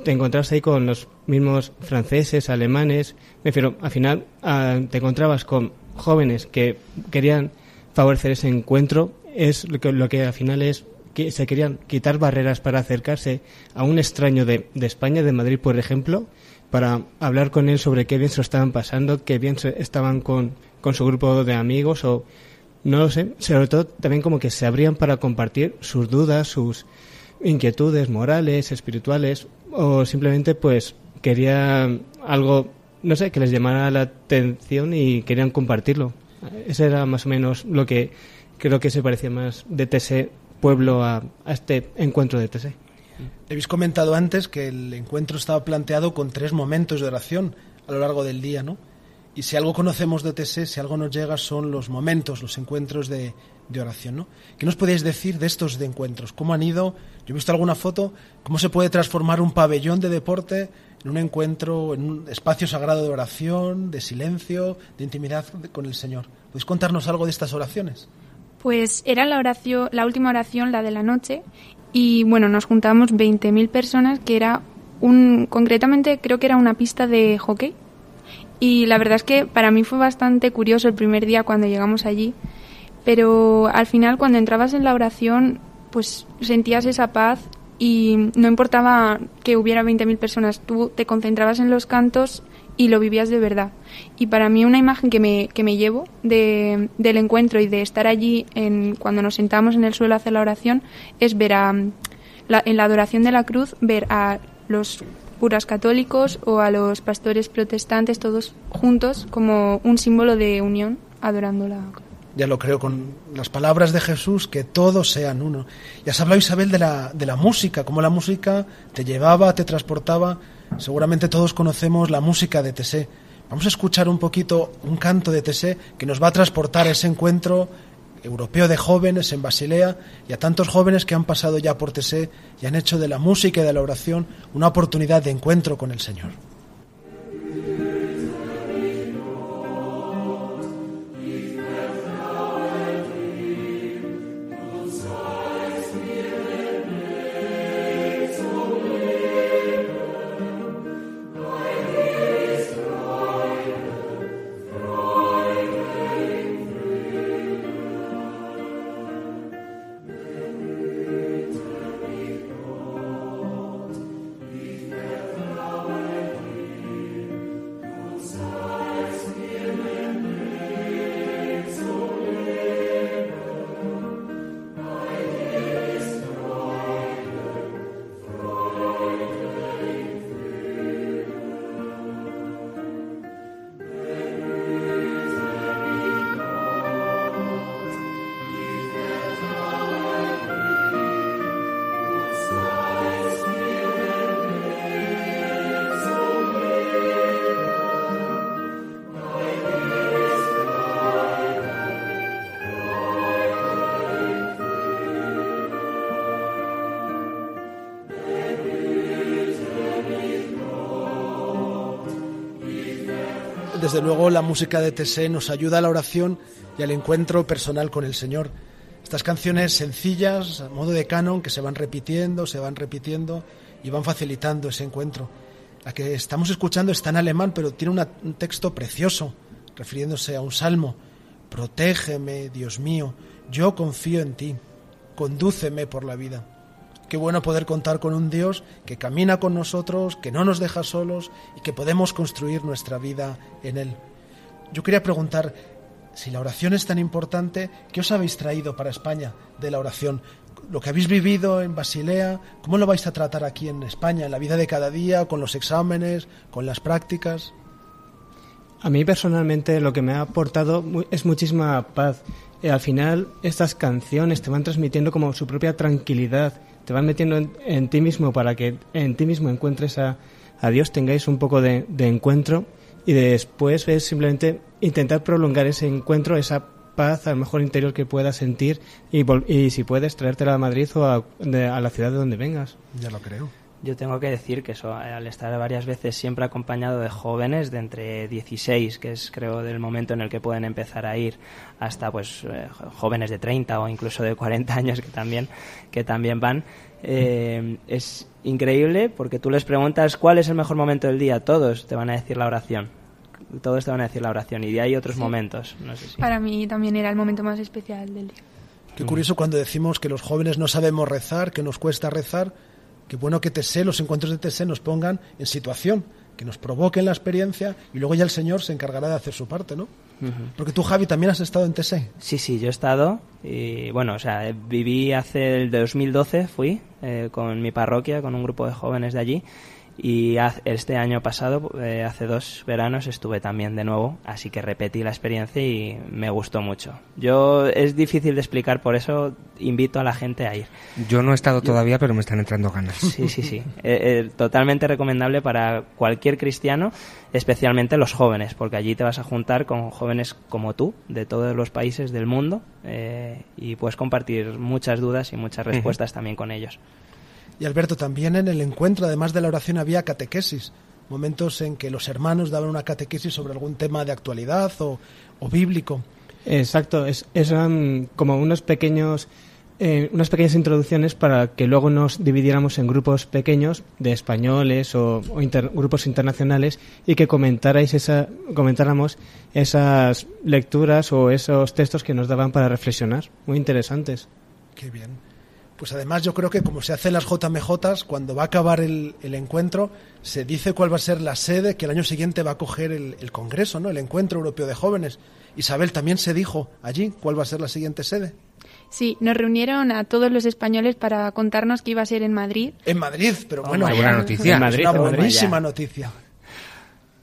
te encontrabas ahí con los mismos franceses, alemanes. Me refiero, al final ah, te encontrabas con jóvenes que querían favorecer ese encuentro. Es lo que, lo que al final es que se querían quitar barreras para acercarse a un extraño de, de España, de Madrid, por ejemplo, para hablar con él sobre qué bien se lo estaban pasando, qué bien se- estaban con, con su grupo de amigos o no lo sé, sobre todo también como que se abrían para compartir sus dudas, sus inquietudes morales, espirituales o simplemente pues querían algo, no sé, que les llamara la atención y querían compartirlo. Ese era más o menos lo que creo que se parecía más de TSE pueblo a, a este encuentro de TSE. Habéis comentado antes que el encuentro estaba planteado con tres momentos de oración a lo largo del día, ¿no? Y si algo conocemos de TSE, si algo nos llega, son los momentos, los encuentros de, oración, ¿no? ¿Qué nos podéis decir de estos de encuentros? ¿Cómo han ido? Yo he visto alguna foto, ¿cómo se puede transformar un pabellón de deporte en un encuentro, en un espacio sagrado de oración, de silencio, de intimidad con el Señor? ¿Podéis contarnos algo de estas oraciones? Pues era la última oración, la de la noche, y bueno, nos juntamos 20.000 personas, que era un, concretamente creo que era una pista de hockey. Y la verdad es que para mí fue bastante curioso el primer día cuando llegamos allí, pero al final cuando entrabas en la oración, pues sentías esa paz y no importaba que hubiera 20.000 personas, tú te concentrabas en los cantos y lo vivías de verdad. Y para mí una imagen que me, que me llevo de, del encuentro y de estar allí en, cuando nos sentamos en el suelo a hacer la oración es ver a, la- en la adoración de la cruz, ver a los curas católicos o a los pastores protestantes todos juntos como un símbolo de unión adorando la cruz. Ya lo creo con las palabras de Jesús, que todos sean uno. Y has hablado, Isabel, de la, de la música, cómo la música te llevaba, te transportaba. Seguramente todos conocemos la música de Tesé. Vamos a escuchar un poquito un canto de Tesé que nos va a transportar a ese encuentro europeo de jóvenes en Basilea y a tantos jóvenes que han pasado ya por Tesé y han hecho de la música y de la oración una oportunidad de encuentro con el Señor. Desde luego la música de Tessé nos ayuda a la oración y al encuentro personal con el Señor. Estas canciones sencillas, a modo de canon, que se van repitiendo, se van repitiendo y van facilitando ese encuentro. La que estamos escuchando está en alemán, pero tiene un texto precioso, refiriéndose a un salmo. Protégeme, Dios mío, yo confío en ti, condúceme por la vida. Qué bueno poder contar con un Dios que camina con nosotros, que no nos deja solos y que podemos construir nuestra vida en Él. Yo quería preguntar, si la oración es tan importante, ¿qué os habéis traído para España de la oración? Lo que habéis vivido en Basilea, ¿cómo lo vais a tratar aquí en España, en la vida de cada día, con los exámenes, con las prácticas? A mí personalmente lo que me ha aportado es muchísima paz. Eh, al final estas canciones te van transmitiendo como su propia tranquilidad, te van metiendo en, en ti mismo para que en ti mismo encuentres a, a Dios, tengáis un poco de, encuentro y después es simplemente intentar prolongar ese encuentro, esa paz a lo mejor interior que puedas sentir y, y si puedes traértela a Madrid o a, de- a la ciudad de donde vengas. Ya lo creo. Yo tengo que decir que eso, al estar varias veces siempre acompañado de jóvenes de entre 16, que es creo del momento en el que pueden empezar a ir, hasta pues eh, jóvenes de 30 o incluso de 40 años que también, que también van, eh, es increíble porque tú les preguntas cuál es el mejor momento del día, todos te van a decir la oración. Todos te van a decir la oración y de ahí otros Sí. momentos. No sé si. Para mí también era el momento más especial del día. Qué curioso cuando decimos que los jóvenes no sabemos rezar, que nos cuesta rezar. Qué bueno que TSE, los encuentros de TSE nos pongan en situación, que nos provoquen la experiencia y luego ya el Señor se encargará de hacer su parte, ¿no? Ujú. Porque tú, Javi, también has estado en TSE. Sí, sí, yo he estado y bueno, o sea, viví hace el 2012, fui eh, con mi parroquia, con un grupo de jóvenes de allí y este año pasado, eh, hace dos veranos, estuve también de nuevo, así que repetí la experiencia y me gustó mucho. Yo es difícil de explicar, por eso invito a la gente a ir. Yo no he estado todavía, pero me están entrando ganas. Sí, sí, sí. [LAUGHS] Eh, eh, totalmente recomendable para cualquier cristiano, especialmente los jóvenes, porque allí te vas a juntar con jóvenes como tú, de todos los países del mundo, eh, y puedes compartir muchas dudas y muchas respuestas también con ellos. Y Alberto, también en el encuentro, además de la oración, había catequesis. Momentos en que los hermanos daban una catequesis sobre algún tema de actualidad o, o bíblico. Exacto, es, eran como unos pequeños, eh, unas pequeñas introducciones para que luego nos dividiéramos en grupos pequeños de españoles o, o inter- grupos internacionales y que comentarais esa, comentáramos esas lecturas o esos textos que nos daban para reflexionar, muy interesantes. Qué bien. Pues además yo creo que como se hace en las JMJs, cuando va a acabar el, el encuentro, se dice cuál va a ser la sede que el año siguiente va a coger el, el Congreso, ¿no? El Encuentro Europeo de Jóvenes. Isabel, también se dijo allí cuál va a ser la siguiente sede. Sí, nos reunieron a todos los españoles para contarnos que iba a ser en Madrid En Madrid, pero Oh, bueno, qué buena noticia. Es Madrid, una buenísima noticia.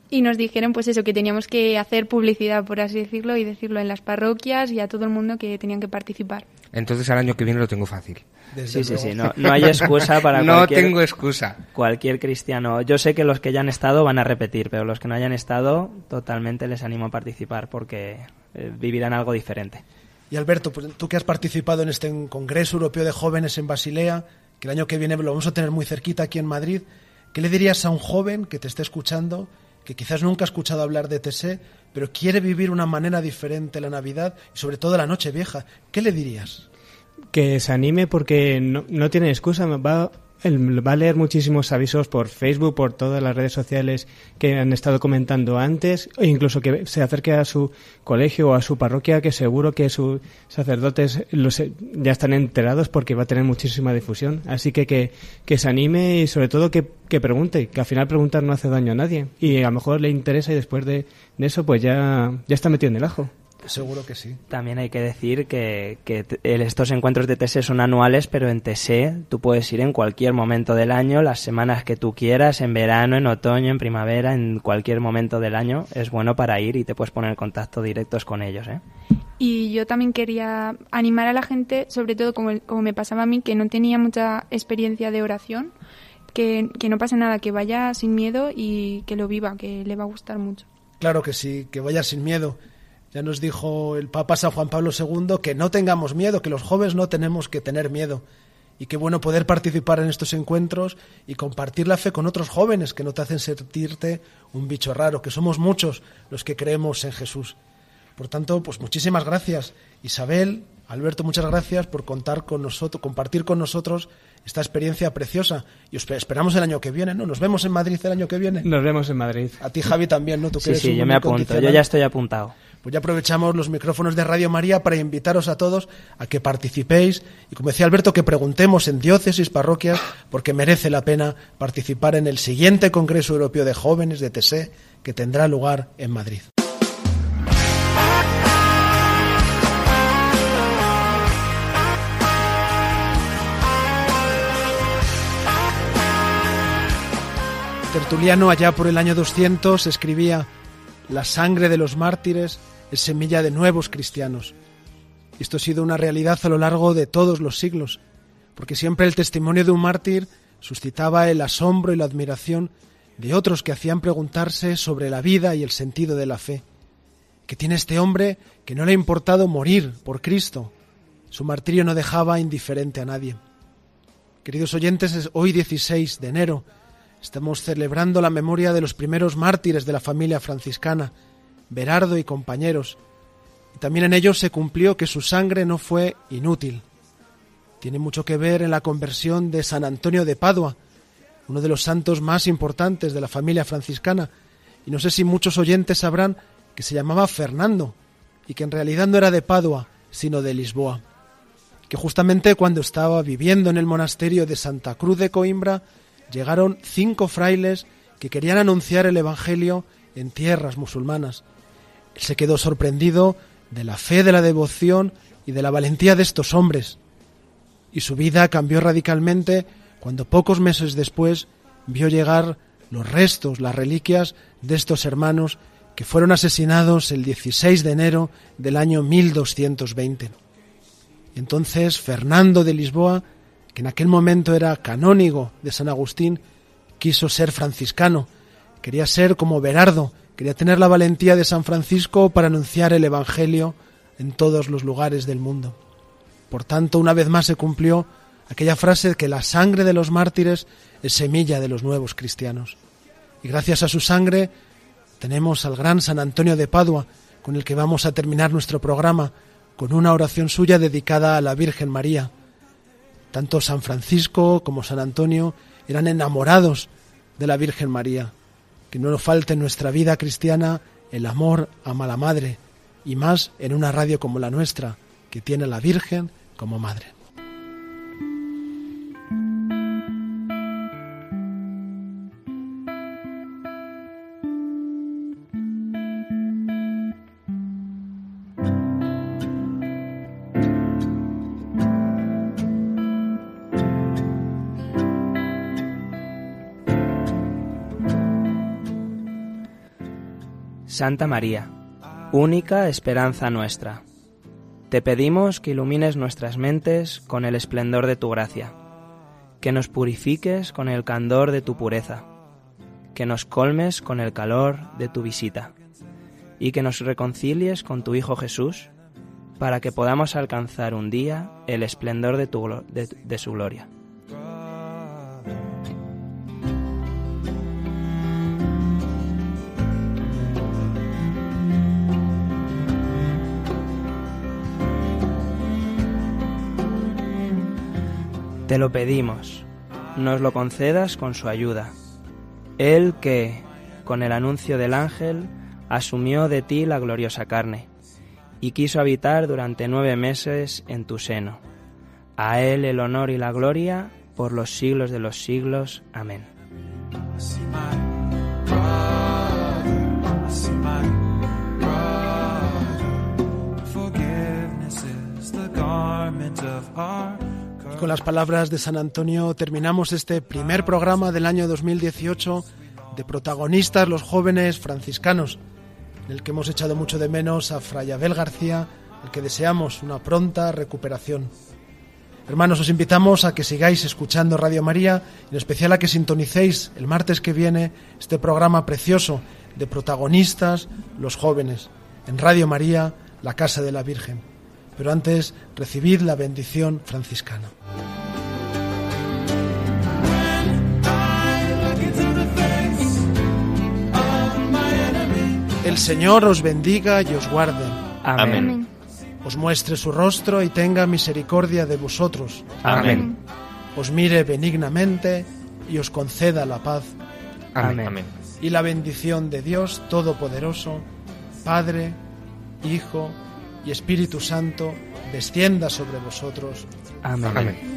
Y nos dijeron pues eso, que teníamos que hacer publicidad, por así decirlo, y decirlo en las parroquias y a todo el mundo que tenían que participar. Entonces al año que viene lo tengo fácil. Sí, sí, sí, no, no hay excusa [LAUGHS] para No cualquier- tengo excusa. Cualquier cristiano. Yo sé que los que ya han estado van a repetir, pero los que no hayan estado, totalmente les animo a participar porque eh, vivirán algo diferente. Y Alberto, pues tú que has participado en este Congreso Europeo de Jóvenes en Basilea, que el año que viene lo vamos a tener muy cerquita aquí en Madrid, ¿qué le dirías a un joven que te esté escuchando, que quizás nunca ha escuchado hablar de TSE, pero quiere vivir una manera diferente la Navidad y sobre todo la Nochevieja? ¿Qué le dirías? que se anime porque no, no tiene excusa. Va, va a leer muchísimos avisos por Facebook, por todas las redes sociales que han estado comentando antes, e incluso que se acerque a su colegio o a su parroquia, que seguro que sus sacerdotes los, ya están enterados porque va a tener muchísima difusión. Así que que, se anime y sobre todo que, pregunte, que al final preguntar no hace daño a nadie. Y a lo mejor le interesa y después de, de eso pues ya, ya está metido en el ajo. Seguro que sí. También hay que decir que, estos encuentros de TSE son anuales, pero en TSE tú puedes ir en cualquier momento del año, las semanas que tú quieras, en verano, en otoño, en primavera, en cualquier momento del año. Es bueno para ir y te puedes poner en contacto directos con ellos. ¿eh? Y yo también quería animar a la gente, sobre todo como, el- como me pasaba a mí, que no tenía mucha experiencia de oración, que, que no pase nada, que vaya sin miedo y que lo viva, que le va a gustar mucho. Claro que sí, que vaya sin miedo. Ya nos dijo el Papa San Juan Pablo II que no tengamos miedo, que los jóvenes no tenemos que tener miedo. Y qué bueno poder participar en estos encuentros y compartir la fe con otros jóvenes que no te hacen sentirte un bicho raro, que somos muchos los que creemos en Jesús. Por tanto, pues muchísimas gracias. Isabel, Alberto, muchas gracias por contar con nosotros, compartir con nosotros esta experiencia preciosa. Y os esperamos el año que viene, ¿no? Nos vemos en Madrid el año que viene. Nos vemos en Madrid. A ti, Javi, también, ¿no? Tú Sí, sí, yo me apunto. Yo ya estoy apuntado. Pues ya aprovechamos los micrófonos de Radio María para invitaros a todos a que participéis y, como decía Alberto, que preguntemos en diócesis, parroquias, porque merece la pena participar en el siguiente Congreso Europeo de Jóvenes de TSE que tendrá lugar en Madrid. Tertuliano, allá por el año 200, escribía: La sangre de los mártires es semilla de nuevos cristianos. Esto ha sido una realidad a lo largo de todos los siglos, porque siempre el testimonio de un mártir suscitaba el asombro y la admiración de otros que hacían preguntarse sobre la vida y el sentido de la fe. que tiene este hombre que no le ha importado morir por Cristo. Su martirio no dejaba indiferente a nadie. Queridos oyentes, es hoy 16 de enero. Estamos celebrando la memoria de los primeros mártires de la familia franciscana, Berardo y compañeros. Y también en ellos se cumplió que su sangre no fue inútil. Tiene mucho que ver en la conversión de San Antonio de Padua, uno de los santos más importantes de la familia franciscana. Y no sé si muchos oyentes sabrán que se llamaba Fernando y que en realidad no era de Padua, sino de Lisboa. Que justamente cuando estaba viviendo en el monasterio de Santa Cruz de Coimbra, llegaron cinco frailes que querían anunciar el Evangelio en tierras musulmanas. Él se quedó sorprendido de la fe, de la devoción y de la valentía de estos hombres. Y su vida cambió radicalmente cuando pocos meses después vio llegar los restos, las reliquias de estos hermanos que fueron asesinados el 16 de enero del año 1220. Entonces Fernando de Lisboa, que en aquel momento era canónigo de San Agustín, quiso ser franciscano, quería ser como Berardo, quería tener la valentía de San Francisco para anunciar el Evangelio en todos los lugares del mundo. Por tanto, una vez más se cumplió aquella frase que la sangre de los mártires es semilla de los nuevos cristianos. Y gracias a su sangre tenemos al gran San Antonio de Padua, con el que vamos a terminar nuestro programa, con una oración suya dedicada a la Virgen María. Tanto San Francisco como San Antonio eran enamorados de la Virgen María. Que no nos falte en nuestra vida cristiana el amor a la Madre, y más en una radio como la nuestra, que tiene a la Virgen como Madre. Santa María, única esperanza nuestra. Te pedimos que ilumines nuestras mentes con el esplendor de tu gracia, que nos purifiques con el candor de tu pureza, que nos colmes con el calor de tu visita, y que nos reconcilies con tu Hijo Jesús, para que podamos alcanzar un día el esplendor de, tu, su gloria. Te lo pedimos, nos lo concedas con su ayuda. Él que, con el anuncio del ángel, asumió de ti la gloriosa carne, y quiso habitar durante nueve meses en tu seno. A Él el honor y la gloria por los siglos de los siglos. Amén. Of our con las palabras de San Antonio terminamos este primer programa del año 2018 de protagonistas los jóvenes franciscanos, en el que hemos echado mucho de menos a Fray Abel García, al que deseamos una pronta recuperación. Hermanos, os invitamos a que sigáis escuchando Radio María, en especial a que sintonicéis el martes que viene este programa precioso de protagonistas, los jóvenes, en Radio María, la Casa de la Virgen. Pero antes, recibid la bendición franciscana. El Señor os bendiga y os guarde. Amén. Os muestre su rostro y tenga misericordia de vosotros. Amén. Os mire benignamente y os conceda la paz. Amén. Y la bendición de Dios Todopoderoso, Padre, Hijo y Espíritu Santo, descienda sobre vosotros. Amén. Hey,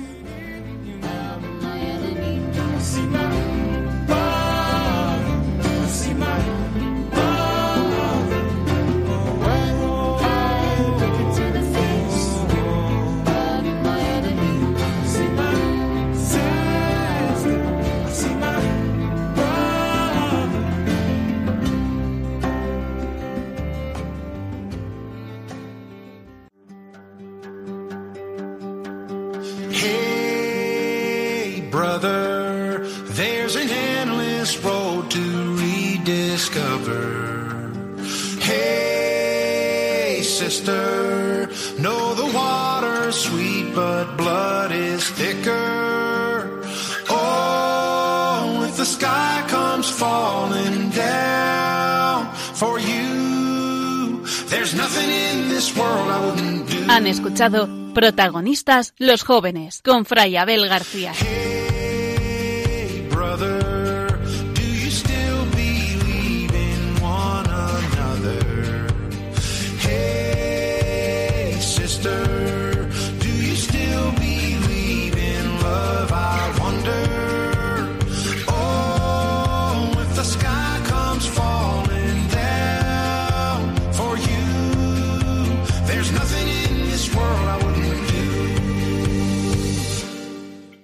Protagonistas los jóvenes con Fray Abel García.